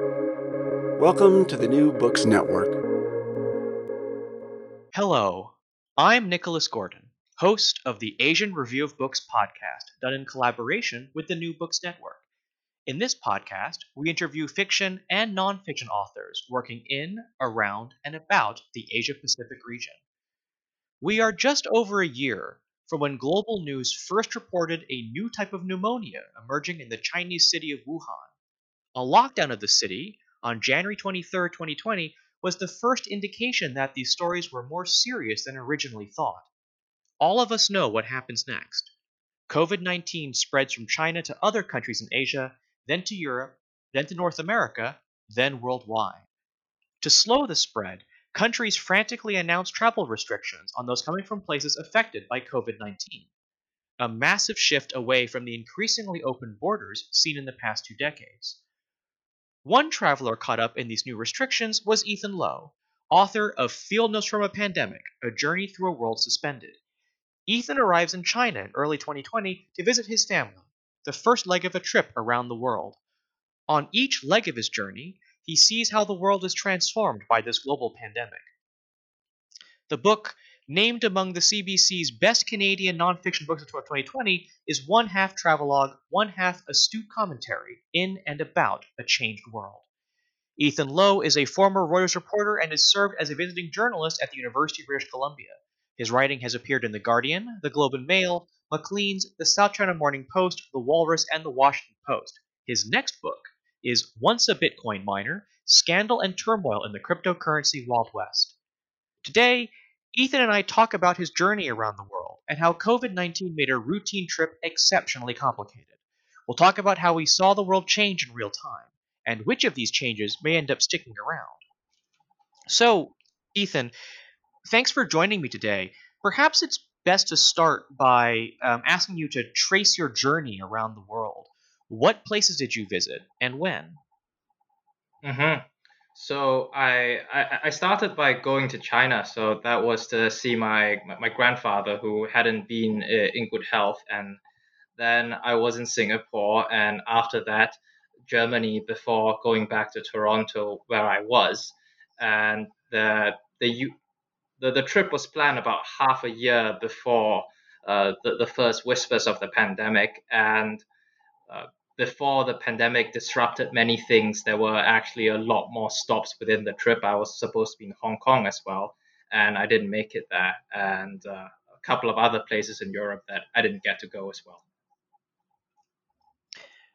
Welcome to the New Books Network. Hello, I'm Nicholas Gordon, host of the Asian Review of Books podcast, done in collaboration with the New Books Network. In this podcast, we interview fiction and nonfiction authors working in, around, and about the Asia Pacific region. We are just over a year from when global news first reported a new type of pneumonia emerging in the Chinese city of Wuhan. A lockdown of the city on January 23, 2020, was the first indication that these stories were more serious than originally thought. All of us know what happens next. COVID 19 spreads from China to other countries in Asia, then to Europe, then to North America, then worldwide. To slow the spread, countries frantically announce travel restrictions on those coming from places affected by COVID 19. A massive shift away from the increasingly open borders seen in the past two decades. One traveler caught up in these new restrictions was Ethan Lou, author of Field Notes from a Pandemic A Journey Through a World Suspended. Ethan arrives in China in early 2020 to visit his family, the first leg of a trip around the world. On each leg of his journey, he sees how the world is transformed by this global pandemic. The book named among the CBC's best Canadian nonfiction books of 2020, is one half travelogue, one half astute commentary in and about a changed world. Ethan Lou is a former Reuters reporter and has served as a visiting journalist at the University of British Columbia. His writing has appeared in The Guardian, The Globe and Mail, Maclean's, The South China Morning Post, The Walrus, and The Washington Post. His next book is Once a Bitcoin Miner Scandal and Turmoil in the Cryptocurrency Wild West. Today, Ethan and I talk about his journey around the world and how COVID 19 made a routine trip exceptionally complicated. We'll talk about how we saw the world change in real time and which of these changes may end up sticking around. So, Ethan, thanks for joining me today. Perhaps it's best to start by um, asking you to trace your journey around the world. What places did you visit and when? Mm-hmm. So I, I I started by going to China. So that was to see my my grandfather who hadn't been uh, in good health, and then I was in Singapore, and after that Germany before going back to Toronto where I was, and the the the, the trip was planned about half a year before uh, the, the first whispers of the pandemic, and uh, before the pandemic disrupted many things, there were actually a lot more stops within the trip. I was supposed to be in Hong Kong as well, and I didn't make it there, and uh, a couple of other places in Europe that I didn't get to go as well.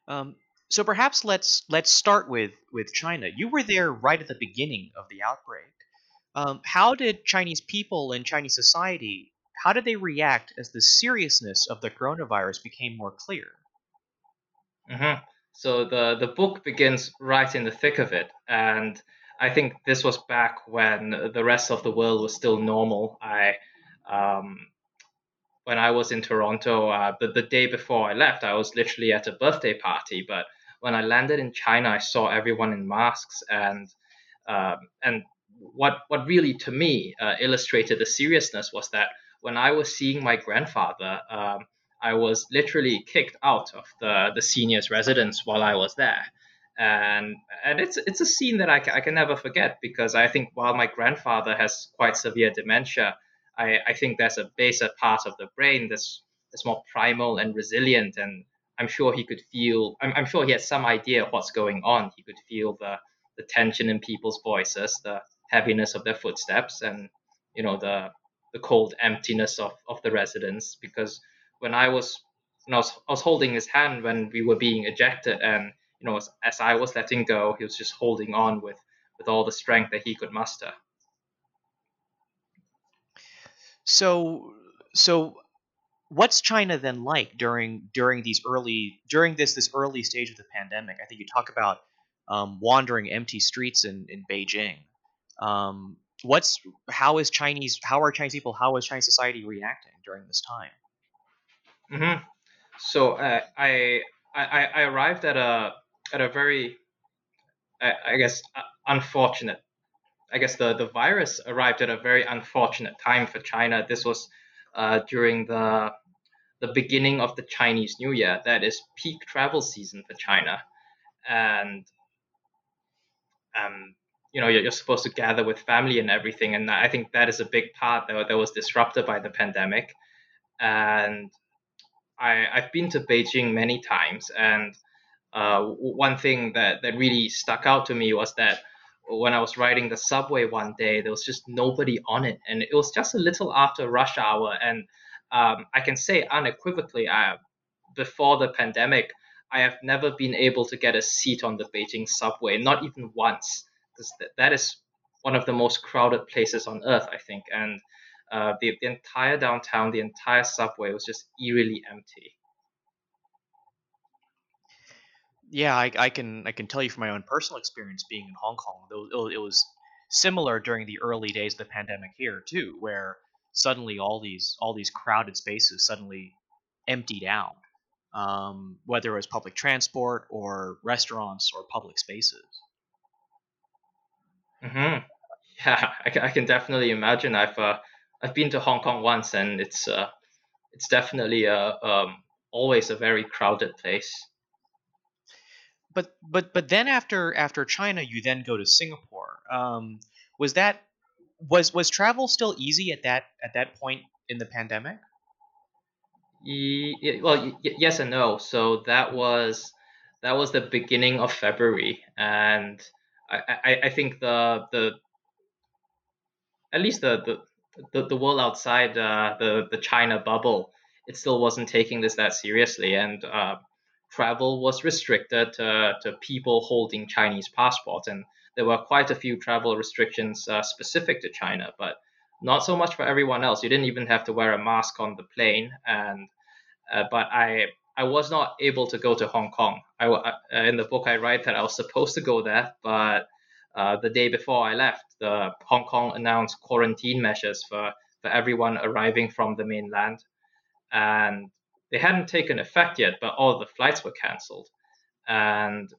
Um, so perhaps let's let's start with with China. You were there right at the beginning of the outbreak. Um, how did Chinese people and Chinese society how did they react as the seriousness of the coronavirus became more clear? Mm-hmm. So the the book begins right in the thick of it, and I think this was back when the rest of the world was still normal. I um, when I was in Toronto, uh, the, the day before I left, I was literally at a birthday party. But when I landed in China, I saw everyone in masks, and um, and what what really to me uh, illustrated the seriousness was that when I was seeing my grandfather. Um, I was literally kicked out of the, the seniors residence while I was there. And, and it's, it's a scene that I, I can never forget because I think while my grandfather has quite severe dementia, I, I think there's a baser part of the brain that's, that's more primal and resilient. And I'm sure he could feel, I'm, I'm sure he had some idea of what's going on. He could feel the, the tension in people's voices, the heaviness of their footsteps, and, you know, the, the cold emptiness of, of the residence because when I was when I was I was holding his hand when we were being ejected, and you know as, as I was letting go, he was just holding on with with all the strength that he could muster. So so what's China then like during during these early during this this early stage of the pandemic? I think you talk about um, wandering empty streets in in Beijing. Um, what's how is Chinese how are Chinese people how is Chinese society reacting during this time? Mm-hmm. So uh, I, I I arrived at a at a very I, I guess uh, unfortunate. I guess the, the virus arrived at a very unfortunate time for China. This was uh, during the the beginning of the Chinese New Year. That is peak travel season for China, and um, you know you're, you're supposed to gather with family and everything, and I think that is a big part that, that was disrupted by the pandemic. And I, I've been to Beijing many times, and uh, one thing that, that really stuck out to me was that when I was riding the subway one day, there was just nobody on it, and it was just a little after rush hour. And um, I can say unequivocally, I, before the pandemic, I have never been able to get a seat on the Beijing subway, not even once, because that is one of the most crowded places on earth, I think. And uh, the, the entire downtown, the entire subway was just eerily empty. Yeah, I, I can I can tell you from my own personal experience being in Hong Kong. It was similar during the early days of the pandemic here too, where suddenly all these all these crowded spaces suddenly emptied out, um, whether it was public transport or restaurants or public spaces. Hmm. Yeah, I, I, can definitely imagine. I've uh, I've been to Hong Kong once, and it's uh, it's definitely a um, always a very crowded place. But but but then after after China, you then go to Singapore. Um, was that was was travel still easy at that at that point in the pandemic? Well, y- yes and no. So that was that was the beginning of February, and I, I, I think the the at least the the, the, the world outside uh, the the China bubble, it still wasn't taking this that seriously, and uh, travel was restricted to, to people holding Chinese passports, and there were quite a few travel restrictions uh, specific to China, but not so much for everyone else. You didn't even have to wear a mask on the plane, and uh, but I I was not able to go to Hong Kong. I, uh, in the book I write that I was supposed to go there, but uh, the day before I left, the Hong Kong announced quarantine measures for, for everyone arriving from the mainland. And they hadn't taken effect yet, but all the flights were cancelled. And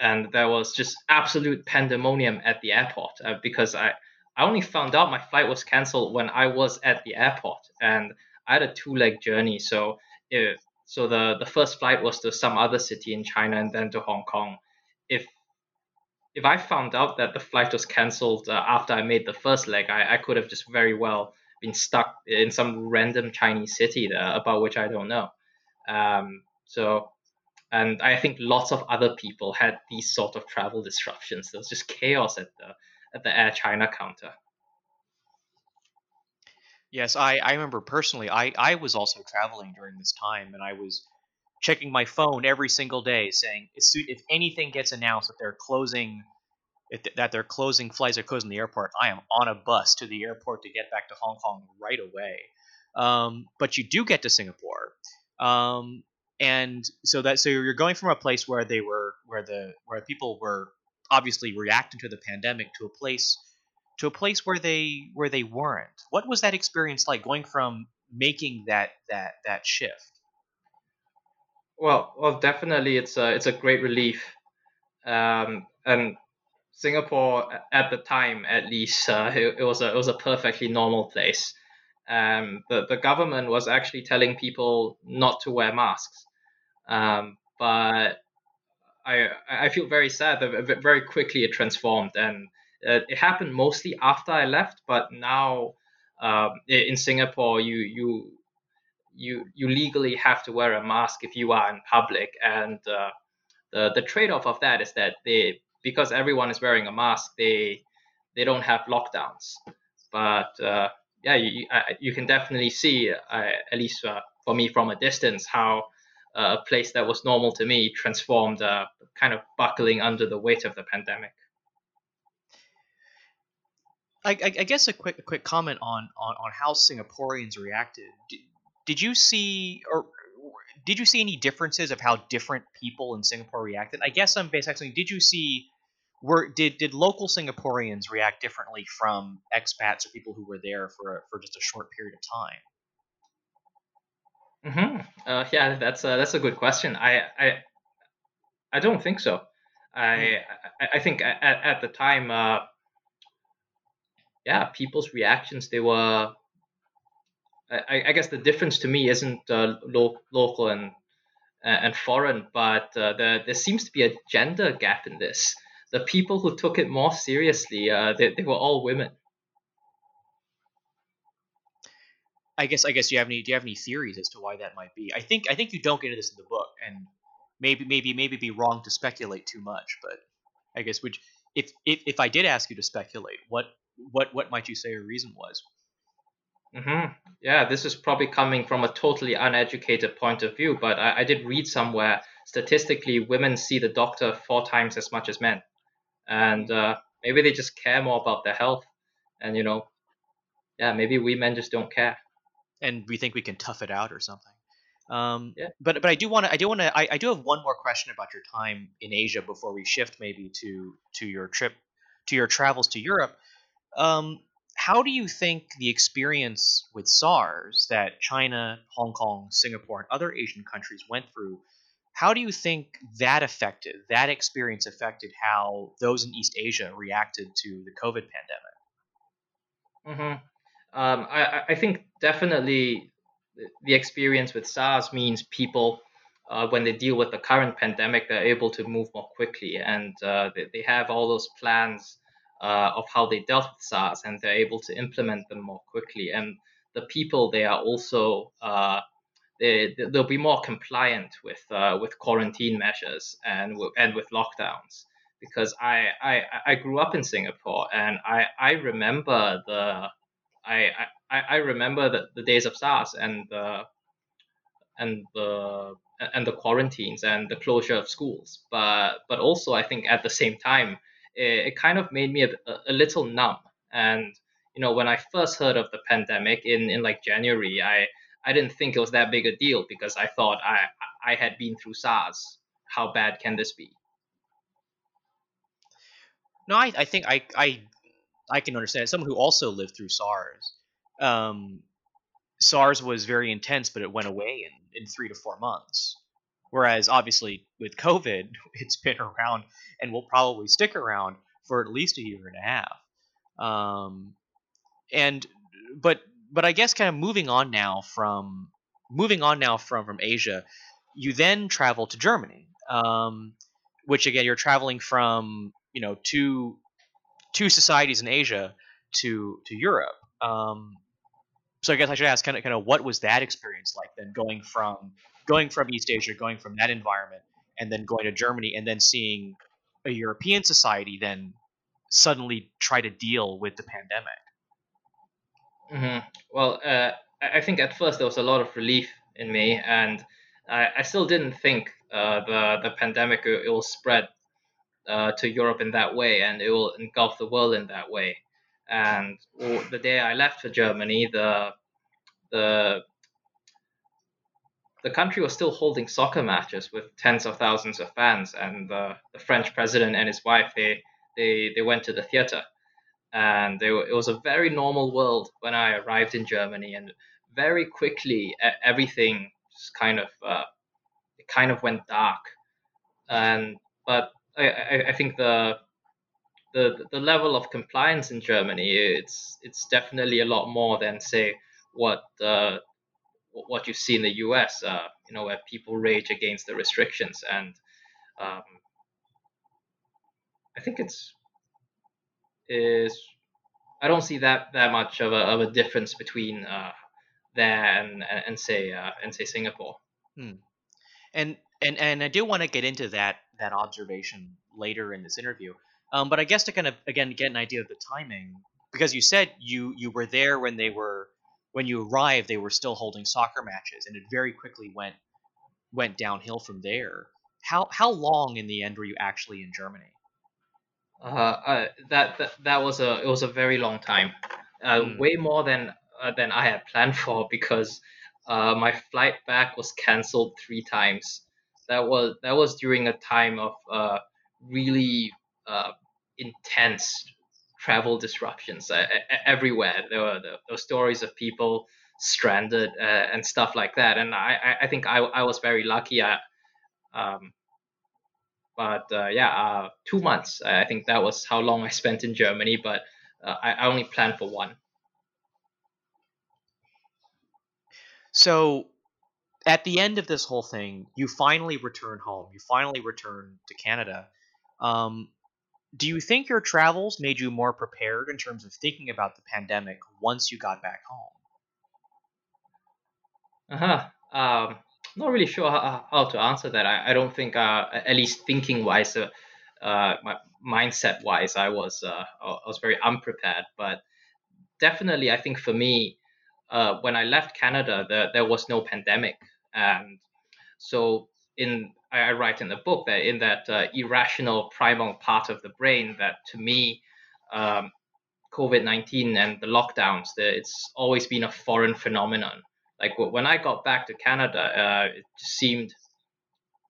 and there was just absolute pandemonium at the airport uh, because I, I only found out my flight was cancelled when I was at the airport and I had a two leg journey. So if, so the, the first flight was to some other city in China and then to Hong Kong. If if I found out that the flight was cancelled uh, after I made the first leg, I, I could have just very well been stuck in some random Chinese city there about which I don't know. Um, so, and I think lots of other people had these sort of travel disruptions. There was just chaos at the at the Air China counter. Yes, I, I remember personally. I, I was also traveling during this time, and I was checking my phone every single day, saying if anything gets announced that they're closing, that they're closing flights or closing the airport, I am on a bus to the airport to get back to Hong Kong right away. Um, but you do get to Singapore, um, and so that so you're going from a place where they were where the where people were obviously reacting to the pandemic to a place to a place where they where they weren't. What was that experience like going from making that that that shift? Well, well, definitely, it's a it's a great relief, um, and Singapore at the time, at least, uh, it, it, was a it was a perfectly normal place. Um, the the government was actually telling people not to wear masks, um, but I I feel very sad that very quickly it transformed, and it, it happened mostly after I left. But now, um, in Singapore, you you you you legally have to wear a mask if you are in public, and uh, the the trade off of that is that they because everyone is wearing a mask, they they don't have lockdowns. But uh, yeah, you you can definitely see, uh, at least uh, for me from a distance, how uh, a place that was normal to me transformed, kind of buckling under the weight of the pandemic. I, I, guess a quick quick comment on, on, on how Singaporeans reacted did you see or did you see any differences of how different people in Singapore reacted? I guess I'm basically asking, did you see were did did local Singaporeans react differently from expats or people who were there for for just a short period of time? Hmm. Uh, yeah, that's a, that's a good question. I I I don't think so. I I, I think at, at the time, uh, yeah, people's reactions they were I, I guess the difference to me isn't uh, lo- local and uh, and foreign, but uh, the, there seems to be a gender gap in this. the people who took it more seriously, uh, they, they were all women. I guess I guess you have any do you have any theories as to why that might be? I think I think you don't get into this in the book, and maybe maybe maybe be wrong to speculate too much, but I guess would if if if I did ask you to speculate, what what what might you say a reason was? Mm-hmm. Yeah, this is probably coming from a totally uneducated point of view, but I, I did read somewhere statistically women see the doctor four times as much as men, and uh, maybe they just care more about their health, and you know, yeah, maybe we men just don't care and we think we can tough it out or something. Um, yeah. But but I do want to I do want to I, I do have one more question about your time in Asia before we shift maybe to to your trip to your travels to Europe. Um, how do you think the experience with SARS that China, Hong Kong, Singapore, and other Asian countries went through? How do you think that affected that experience affected how those in East Asia reacted to the COVID pandemic? Mm-hmm. Um, I, I think definitely the experience with SARS means people, uh, when they deal with the current pandemic, they're able to move more quickly and uh, they, they have all those plans uh, of how they dealt with SARS and they're able to implement them more quickly. And the people, they are also, uh, they, they'll be more compliant with, uh, with quarantine measures and, and with lockdowns. Because I, I, I grew up in Singapore and I, I remember the I I, I remember the, the days of SARS and the and the and the quarantines and the closure of schools. But but also I think at the same time it, it kind of made me a, a little numb. And you know when I first heard of the pandemic in in like January, I I didn't think it was that big a deal because I thought I I had been through SARS. How bad can this be? No, I, I think I, I I can understand. Someone who also lived through SARS. Um, SARS was very intense, but it went away in, in three to four months. Whereas, obviously, with COVID, it's been around and will probably stick around for at least a year and a half. Um, and but but I guess kind of moving on now from moving on now from from Asia, you then travel to Germany, um, which again you're traveling from you know two two societies in Asia to to Europe. Um, so I guess I should ask kind of kind of what was that experience like then going from going from East Asia, going from that environment, and then going to Germany, and then seeing a European society then suddenly try to deal with the pandemic. Mm-hmm. Well, uh, I think at first there was a lot of relief in me, and I, I still didn't think uh, the the pandemic it will spread uh, to Europe in that way, and it will engulf the world in that way. And the day I left for Germany, the the the country was still holding soccer matches with tens of thousands of fans, and the, the French president and his wife they they they went to the theater, and they, it was a very normal world when I arrived in Germany, and very quickly everything just kind of uh, it kind of went dark, and but I, I, think the the the level of compliance in Germany it's it's definitely a lot more than say what uh, what you see in the U.S. Uh, you know where people rage against the restrictions and um, I think it's is I don't see that that much of a, of a difference between uh, there and and say uh, and say Singapore. Hmm. And and and I do want to get into that that observation later in this interview. Um, but I guess to kind of again get an idea of the timing, because you said you you were there when they were when you arrived, they were still holding soccer matches, and it very quickly went went downhill from there. How how long in the end were you actually in Germany? Uh, uh that, that that was a it was a very long time, uh, mm. way more than uh, than I had planned for because uh, my flight back was cancelled three times that was that was during a time of uh, really uh, intense travel disruptions uh, everywhere. There were, were stories of people stranded uh, and stuff like that. And I, I think I, I was very lucky. I, um, but uh, yeah, uh, two months. I think that was how long I spent in Germany. But uh, I, I only planned for one. So at the end of this whole thing, you finally return home. You finally return to Canada. Um, do you think your travels made you more prepared in terms of thinking about the pandemic once you got back home? Uh huh. Um, not really sure how, how to answer that. I, I don't think, uh, at least thinking wise, uh, uh, my mindset wise, I was uh, I was very unprepared. But definitely, I think for me, uh, when I left Canada, there, there was no pandemic, and so in I, I write in the book that in that uh, irrational primal part of the brain that to me. Um, COVID 19 and the lockdowns, it's always been a foreign phenomenon like when I got back to Canada, uh, it seemed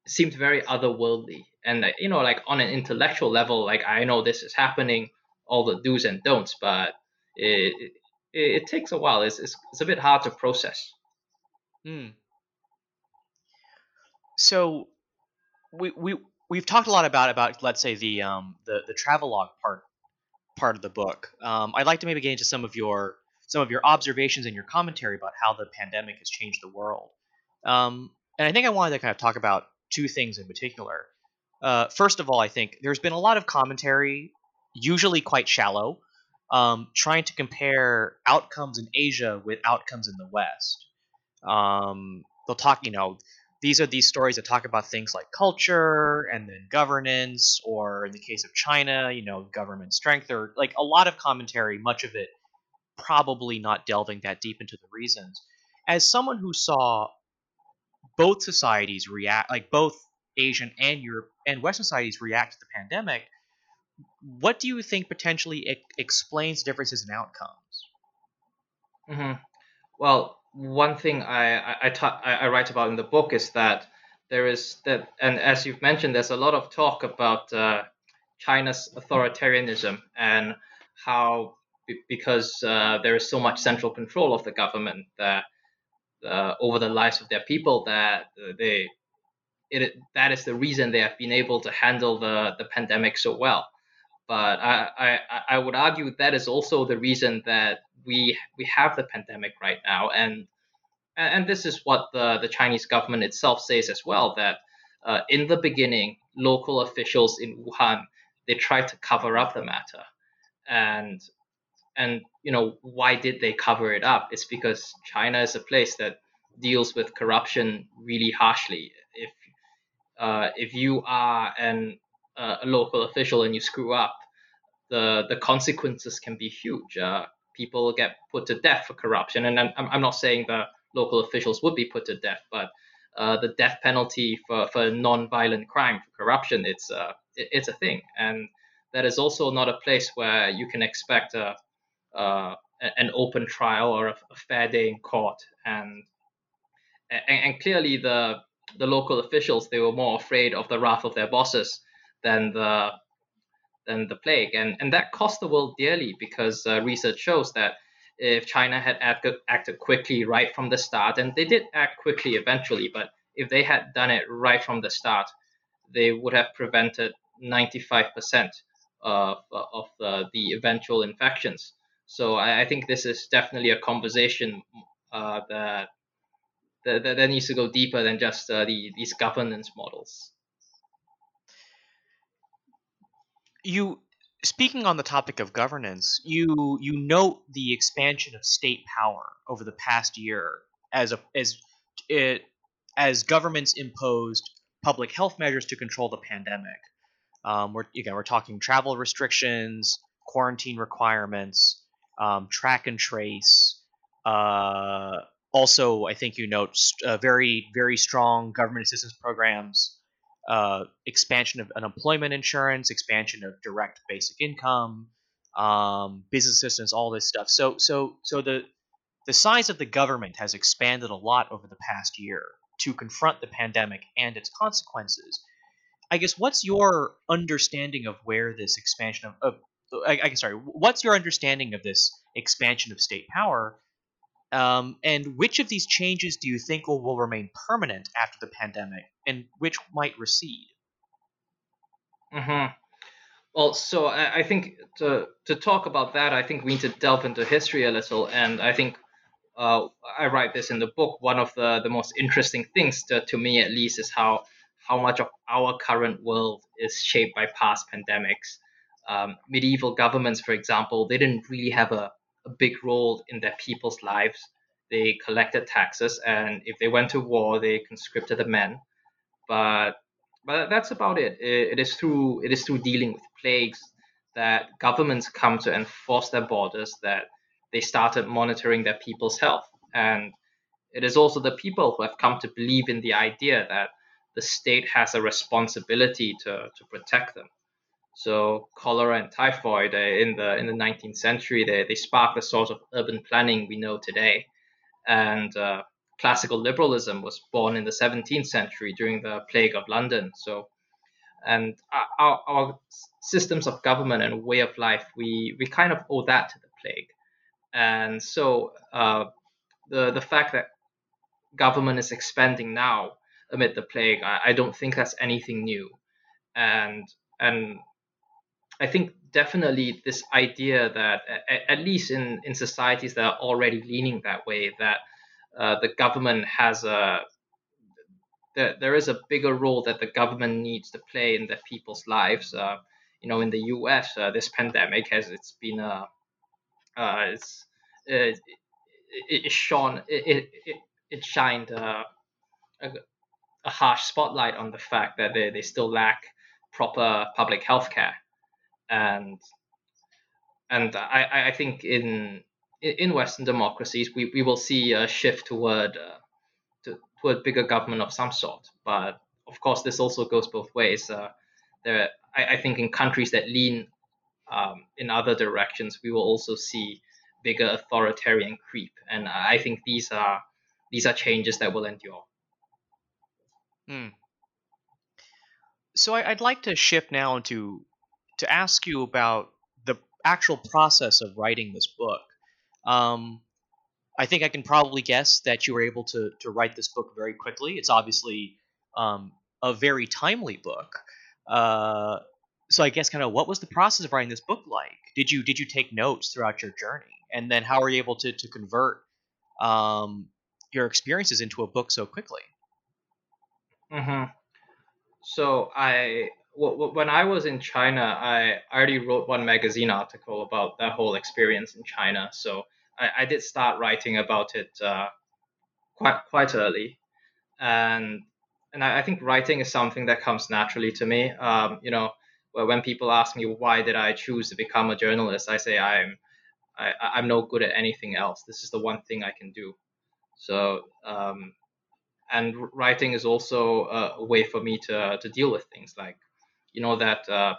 seemed very otherworldly. And you know, like on an intellectual level, like I know this is happening, all the do's and don'ts, but it it, it takes a while. It's, it's it's a bit hard to process. Hmm. So we we we've talked a lot about about let's say the um the the travelogue part part of the book. Um, I'd like to maybe get into some of your some of your observations and your commentary about how the pandemic has changed the world. Um, and I think I wanted to kind of talk about two things in particular. Uh, first of all, I think there's been a lot of commentary, usually quite shallow, um, trying to compare outcomes in Asia with outcomes in the West. Um, they'll talk, you know, these are these stories that talk about things like culture and then governance, or in the case of China, you know, government strength, or like a lot of commentary, much of it probably not delving that deep into the reasons. As someone who saw both societies react, like both Asian and Europe and Western societies react to the pandemic, what do you think potentially explains differences in outcomes? Mm-hmm. Well, one thing I I, ta- I write about in the book is that there is that, and as you've mentioned, there's a lot of talk about uh, China's authoritarianism and how because uh, there is so much central control of the government that uh, over the lives of their people that they it, that is the reason they have been able to handle the, the pandemic so well. But I, I, I would argue that is also the reason that we we have the pandemic right now, and and this is what the, the Chinese government itself says as well that uh, in the beginning, local officials in Wuhan they tried to cover up the matter, and and you know why did they cover it up? It's because china is a place that deals with corruption really harshly. If uh, if you are an uh, a local official and you screw up the the consequences can be huge. Uh, people get put to death for corruption. And I'm, I'm not saying that local officials would be put to death but uh, the death penalty for, for non-violent crime for corruption it's uh, it, it's a thing. And that is also not a place where you can expect a uh, an open trial or a, a, fair day in court. And, and, and clearly the the local officials they were more afraid of the wrath of their bosses than the than the plague, and and that cost the world dearly because uh, research shows that if China had acted, quickly right from the start, and they did act quickly eventually, but if they had done it right from the start, they would have prevented 95% of, of the, the eventual infections. So I, I think this is definitely a conversation uh, that, that, that needs to go deeper than just uh, the, these governance models. You speaking on the topic of governance, you you note the expansion of state power over the past year as a as it as governments imposed public health measures to control the pandemic. Um, we're again we're talking travel restrictions, quarantine requirements, um, track and trace. Uh, also, I think you note uh, very, very strong government assistance programs, uh, expansion of unemployment insurance, expansion of direct basic income, um, business assistance, all this stuff. So, so, so the the size of the government has expanded a lot over the past year to confront the pandemic and its consequences. I guess what's your understanding of where this expansion of, of I, I sorry, what's your understanding of this expansion of state power? Um, and which of these changes do you think will, will remain permanent after the pandemic, and which might recede? hmm Well, so I, I, think to to talk about that, I think we need to delve into history a little, and I think uh, I write this in the book. One of the the most interesting things to, to me, at least, is how how much of our current world is shaped by past pandemics. um, medieval governments, for example, they didn't really have a, a big role in their people's lives. They collected taxes, and if they went to war, they conscripted the men. But but that's about it. it. It is through it is through dealing with plagues that governments come to enforce their borders that they started monitoring their people's health. And it is also the people who have come to believe in the idea that the state has a responsibility to, to protect them. So cholera and typhoid uh, in the in the 19th century they, they sparked the sort of urban planning we know today, and uh, classical liberalism was born in the 17th century during the plague of London. So, and our, our systems of government and way of life we we kind of owe that to the plague, and so uh, the the fact that government is expanding now amid the plague, I, I don't think that's anything new, and and I think definitely this idea that at, least in, in societies that are already leaning that way, that uh, the government has a that there is a bigger role that the government needs to play in their people's lives. Uh, you know, in the U.S., uh, this pandemic has it's been a uh, it's it, it, it shone it it, it shined uh, a, a harsh spotlight on the fact that they, they still lack proper public health care and and I, I think in in Western democracies we, we will see a shift toward uh, to, toward bigger government of some sort. But of course, this also goes both ways. Uh, there, I, I, think in countries that lean um, in other directions, we will also see bigger authoritarian creep, and I think these are these are changes that will endure. Hmm. So I, would like to shift now into to ask you about the actual process of writing this book. Um, I think I can probably guess that you were able to to write this book very quickly. It's obviously um, a very timely book. Uh, so I guess kind of what was the process of writing this book like? Did you did you take notes throughout your journey, and then how were you able to to convert um, your experiences into a book so quickly? Mm-hmm. So I when I was in China, I already wrote one magazine article about that whole experience in China. So I, I did start writing about it uh, quite quite early, and and I, I, think writing is something that comes naturally to me. Um, you know, when people ask me why did I choose to become a journalist, I say I'm I, I'm no good at anything else. This is the one thing I can do. So um, and writing is also a, way for me to to deal with things like you know that uh,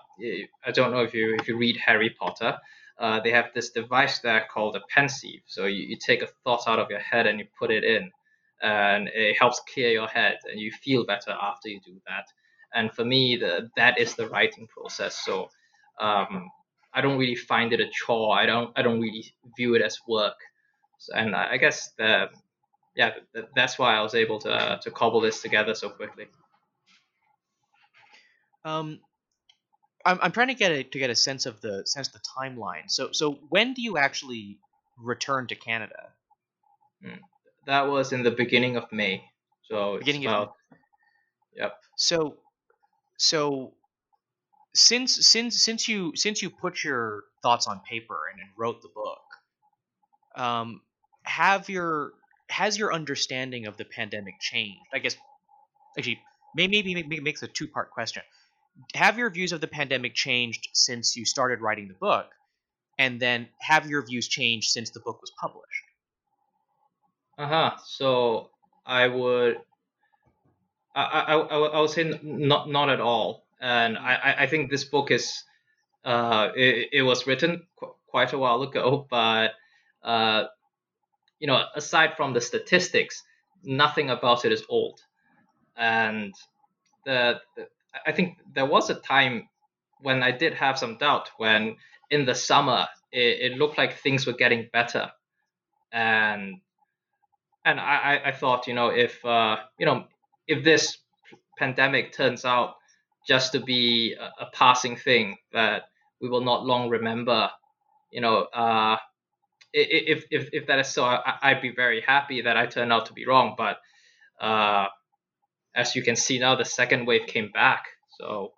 I don't know if you if you read Harry Potter, uh, they have this device there called a pensieve. So you, you take a thought out of your head and you put it in, and it helps clear your head, and you feel better after you do that. And for me, the, that is the writing process. So um, I don't really find it a chore. I don't I don't really view it as work. So, and I guess the yeah, that's why I was able to to cobble this together so quickly. Um, I'm, I'm trying to get a, to get a sense of the sense of the timeline. So so when do you actually return to Canada? Hmm. That was in the beginning of May. So beginning about, of Yep. So so since since since you since you put your thoughts on paper and, and wrote the book, um, have your has your understanding of the pandemic changed? I guess actually maybe maybe makes a two part question have your views of the pandemic changed since you started writing the book? And then have your views changed since the book was published? Uh huh. So I would, I, I, I, would say not not at all. And I, I think this book is, uh, it, it was written qu- quite a while ago, but uh, you know, aside from the statistics, nothing about it is old. And the, the I think there was a time when I did have some doubt when in the summer it, it looked like things were getting better, and and I, I thought you know if uh, you know if this pandemic turns out just to be a, a passing thing that we will not long remember, you know, uh, if if if that is so, I, would be very happy that I turned out to be wrong. But uh, as you can see now, the second wave came back. So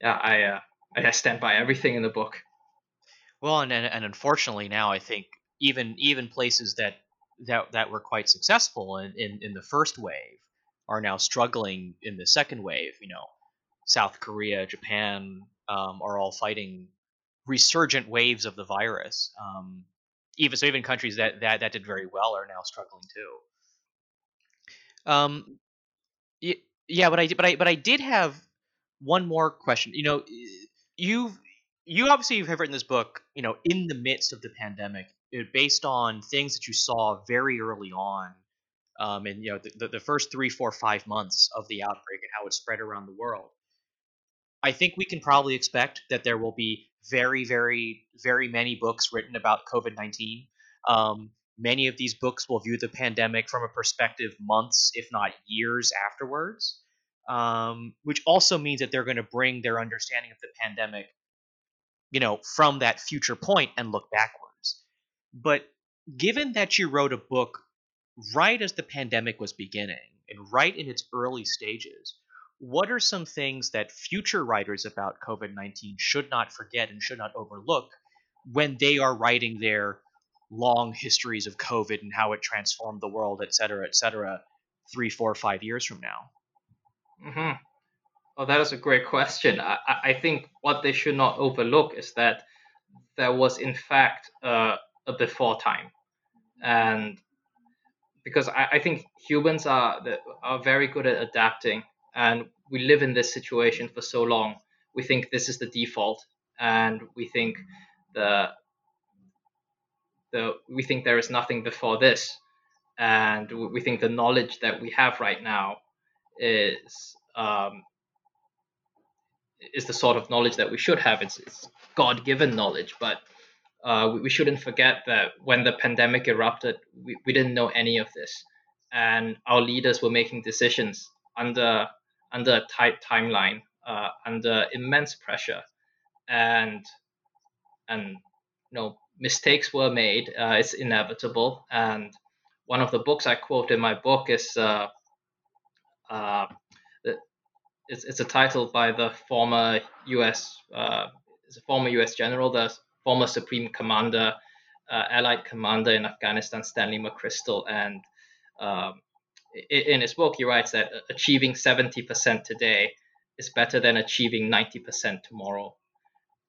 yeah, I uh, I stand by everything in the book. Well, and, and and unfortunately now I think even even places that that that were quite successful in, in, in the first wave are now struggling in the second wave. You know, South Korea, Japan um, are all fighting resurgent waves of the virus. Um, even so, even countries that, that that did very well are now struggling too. Um, yeah, but I but I but I did have one more question. You know, you've you obviously have written this book, you know, in the midst of the pandemic, uh, based on things that you saw very early on, um, and you know, the, the first three, four, five months of the outbreak and how it spread around the world. I think we can probably expect that there will be very, very, very many books written about COVID nineteen. Um, many of these books will view the pandemic from a perspective months, if not years afterwards. Um, which also means that they're going to bring their understanding of the pandemic you know, from that future point and look backwards. But given that you wrote a book right as the pandemic was beginning and right in its early stages, what are some things that future writers about COVID 19 should not forget and should not overlook when they are writing their long histories of COVID and how it transformed the world, et cetera, et cetera, three, four, five years from now? Mm-hmm. Oh, that is a great question. I, I think what they should not overlook is that there was, in fact, uh, a before time. And because I, I think humans are, are very good at adapting, and we live in this situation for so long. We think this is the default, and we think the we think there is nothing before this, and we think the knowledge that we have right now is um, is the sort of knowledge that we should have. It's, it's God given knowledge, but uh, we, we, shouldn't forget that when the pandemic erupted, we, we didn't know any of this. And our leaders were making decisions under, under a tight timeline, uh, under immense pressure. And, and you know, mistakes were made. Uh, it's inevitable. And one of the books I quote in my book is uh, uh, it's, it's a title by the former U.S. Uh, it's a former U.S. general, the former Supreme Commander, uh, Allied Commander in Afghanistan, Stanley McChrystal, and um, in his book he writes that achieving 70% today is better than achieving 90% tomorrow,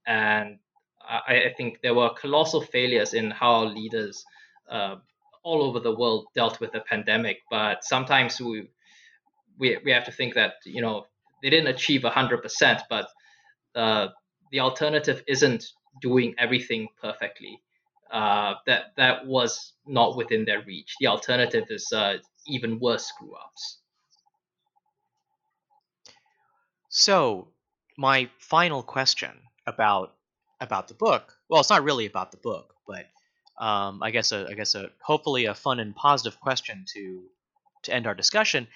and I, I, think there were colossal failures in how leaders uh, all over the world dealt with the pandemic, but sometimes we we, we have to think that you know they didn't achieve 100%, but uh, the alternative isn't doing everything perfectly. Uh, that that was not within their reach. The alternative is uh, even worse screw ups. So, my final question about about the book. Well, it's not really about the book, but um, I guess a, I guess a hopefully a fun and positive question to to end our discussion.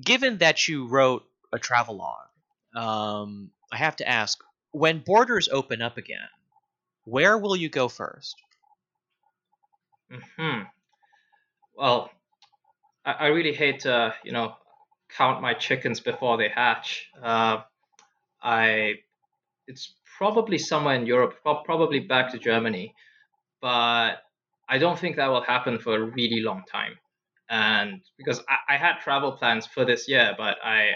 Given that you wrote a travelogue. Um, I have to ask when borders open up again, where will you go first? Hmm. Well, I, I, really hate to, you know, count my chickens before they hatch. Uh, I, it's probably somewhere in Europe, probably back to Germany, but I don't think that will happen for a really long time. And because I, I had travel plans for this year, but I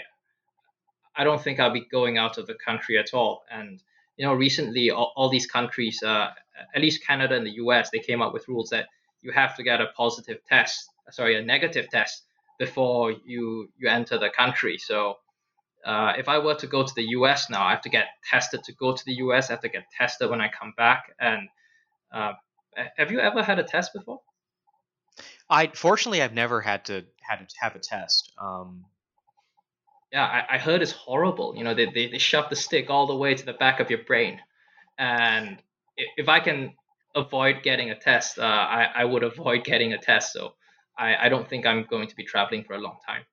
I don't think I'll be going out of the country at all. And you know, recently all, all these countries, uh, at least Canada and the U.S., they came up with rules that you have to get a positive test, sorry, a negative test before you you enter the country. So uh, if I were to go to the U.S. now, I have to get tested to go to the U.S. I have to get tested when I come back. And uh, have you ever had a test before? I fortunately I've never had to had to have a test. Um, yeah, I, I heard it's horrible. You know, they, they, they shove the stick all the way to the back of your brain. And if I can avoid getting a test, uh, I, I would avoid getting a test. So I, I don't think I'm going to be traveling for a long time.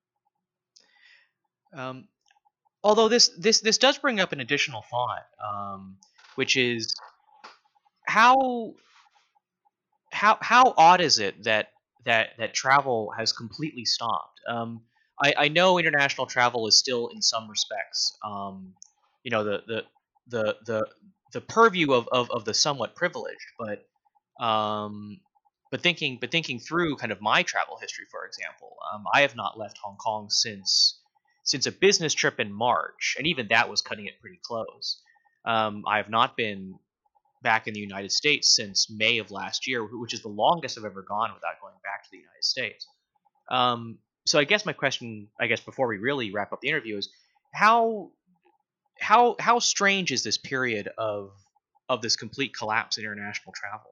Um, although this, this, this does bring up an additional thought, um, which is how, how, how odd is it that, that, that travel has completely stopped? Um, I, I know international travel is still in some respects, um, you know, the, the the the the purview of, of, of the somewhat privileged, but um, but thinking but thinking through kind of my travel history, for example, um, I have not left Hong Kong since since a business trip in March, and even that was cutting it pretty close. Um, I have not been back in the United States since May of last year, which is the longest I've ever gone without going back to the United States. Um, so I guess my question, I guess before we really wrap up the interview, is how how how strange is this period of of this complete collapse in international travel?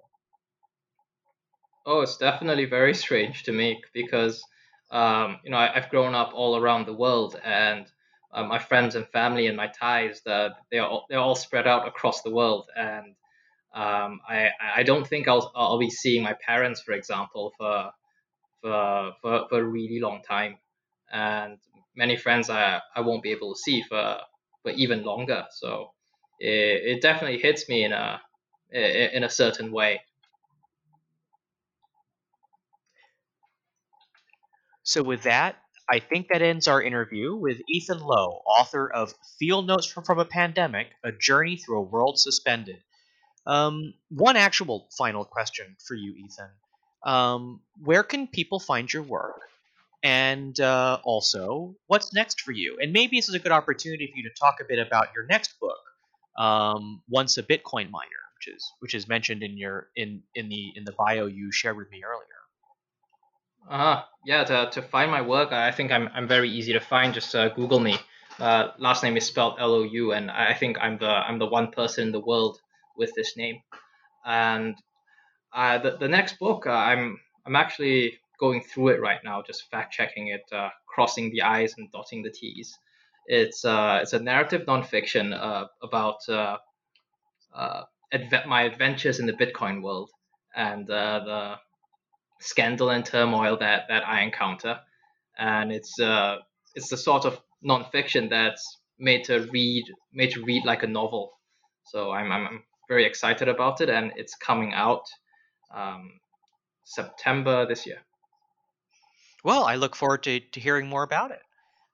Oh, it's definitely very strange to me because um, you know I, have grown up all around the world, and uh, my friends and family and my ties that they're all, they're all spread out across the world, and um, I I don't think I'll I'll be seeing my parents, for example, for for for, for a really long time, and many friends I I won't be able to see for for even longer. So it, it definitely hits me in a in a certain way. So with that, I think that ends our interview with Ethan Lou, author of Field Notes from, a Pandemic: A Journey Through a World Suspended. Um, one actual final question for you, Ethan. Um, where can people find your work? And uh, also, what's next for you? And maybe this is a good opportunity for you to talk a bit about your next book, um, Once a Bitcoin Miner, which is which is mentioned in your in in the in the bio you shared with me earlier. Uh, yeah, to, to find my work, I think I'm, I'm very easy to find. Just uh, Google me. Uh, last name is spelled L O U, and I think I'm the I'm the one person in the world with this name. And uh, the the next book, uh, I'm I'm actually going through it right now, just fact checking it, uh, crossing the I's and dotting the T's. It's uh, it's a narrative nonfiction uh, about uh, uh, adve- my adventures in the Bitcoin world and uh, the scandal and turmoil that, that I encounter, and it's uh, it's the sort of nonfiction that's made to read made to read like a novel. So I'm I'm very excited about it, and it's coming out um, September this year. Well, I look forward to, to hearing more about it.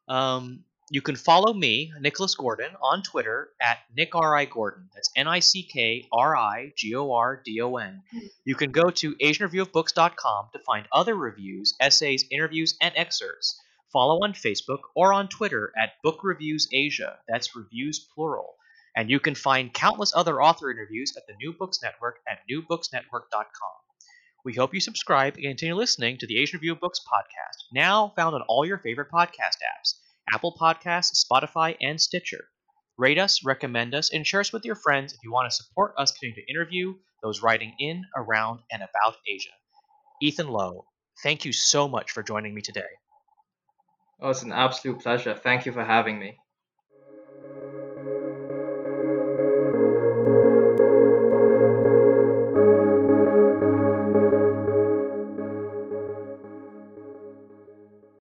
Um, you can follow me, Nicholas Gordon, on Twitter at Nick R. I. Gordon. That's N I C K R I G O R D O N. You can go to AsianReviewOfBooks.com to find other reviews, essays, interviews, and excerpts. Follow on Facebook or on Twitter at Book Reviews Asia. That's reviews plural. And you can find countless other author interviews at the New Books Network at newbooksnetwork.com. We hope you subscribe and continue listening to the Asian Review of Books podcast, now found on all your favorite podcast apps Apple Podcasts, Spotify, and Stitcher. Rate us, recommend us, and share us with your friends if you want to support us continue to interview those writing in, around, and about Asia. Ethan Lou, thank you so much for joining me today. Oh, it's an absolute pleasure. Thank you for having me.